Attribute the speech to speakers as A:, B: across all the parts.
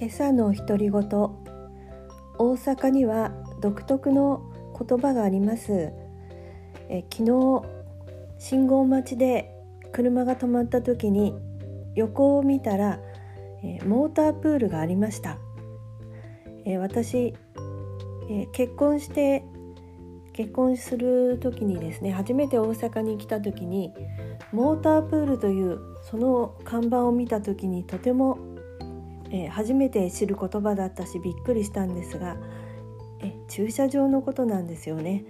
A: 今朝の独り言。大阪には独特の言葉があります。え昨日信号待ちで車が止まった時に横を見たらえモータープールがありました。え私え結婚して結婚する時にですね初めて大阪に来た時にモータープールというその看板を見た時にとてもえー、初めて知る言葉だったしびっくりしたんですがえ駐車場のことなんですよね。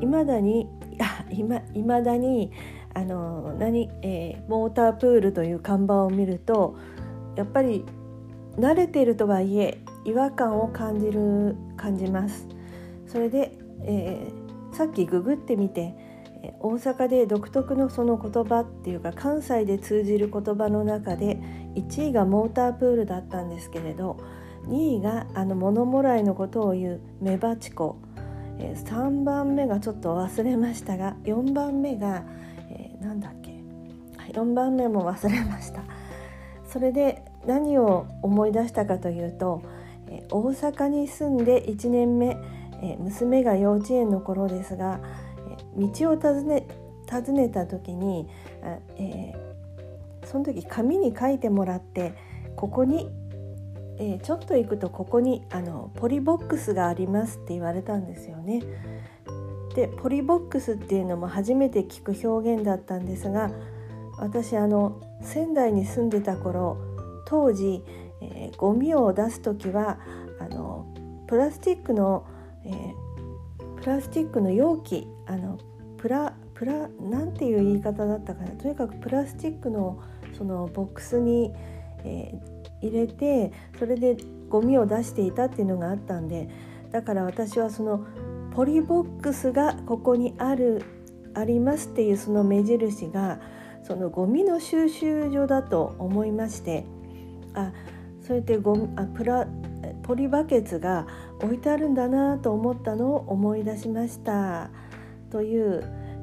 A: 未だに あ今未だにあの何、えー、モータープールという看板を見るとやっぱり慣れてるとはいえ違和感を感じる感じます。それで、えー、さっきググってみて大阪で独特のその言葉っていうか関西で通じる言葉の中で1位がモータープールだったんですけれど2位があの物もらいのことを言うメバチコ。3番目がちょっと忘れましたが4番目が、えー、だっけ。4番目も忘れました。それで何を思い出したかというと大阪に住んで1年目娘が幼稚園の頃ですが道を尋ね尋ねた時に、えー、その時紙に書いてもらってここに、えー、ちょっと行くとここにあのポリボックスがありますって言われたんですよね。でポリボックスっていうのも初めて聞く表現だったんですが私あの仙台に住んでた頃当時、えー、ゴミを出す時はあのプラスチックの、えー、プラスチックの容器あのプラプラなんていう言い方だったかな。とにかくプラスチックのそのボックスに、えー、入れてそれでゴミを出していたっていうのがあったんでだから私はそのポリボックスがここにあるありますっていうその目印がそのゴミの収集所だと思いましてあそれでゴミあプラポリバケツが置いてあるんだなと思ったのを思い出しました。という、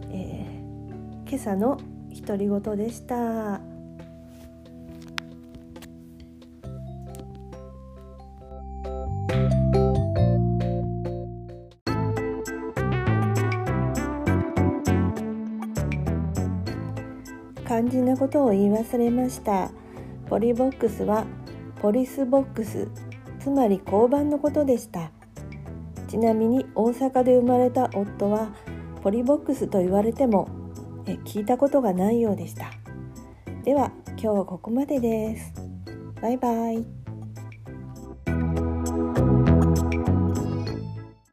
A: えー、今朝の独り言でした。肝心なことを言い忘れましたポリボックスはポリスボックスつまり交番のことでしたちなみに大阪で生まれた夫はポリボックスと言われてもえ聞いたことがないようでした。では今日はここまでです。バイバイ。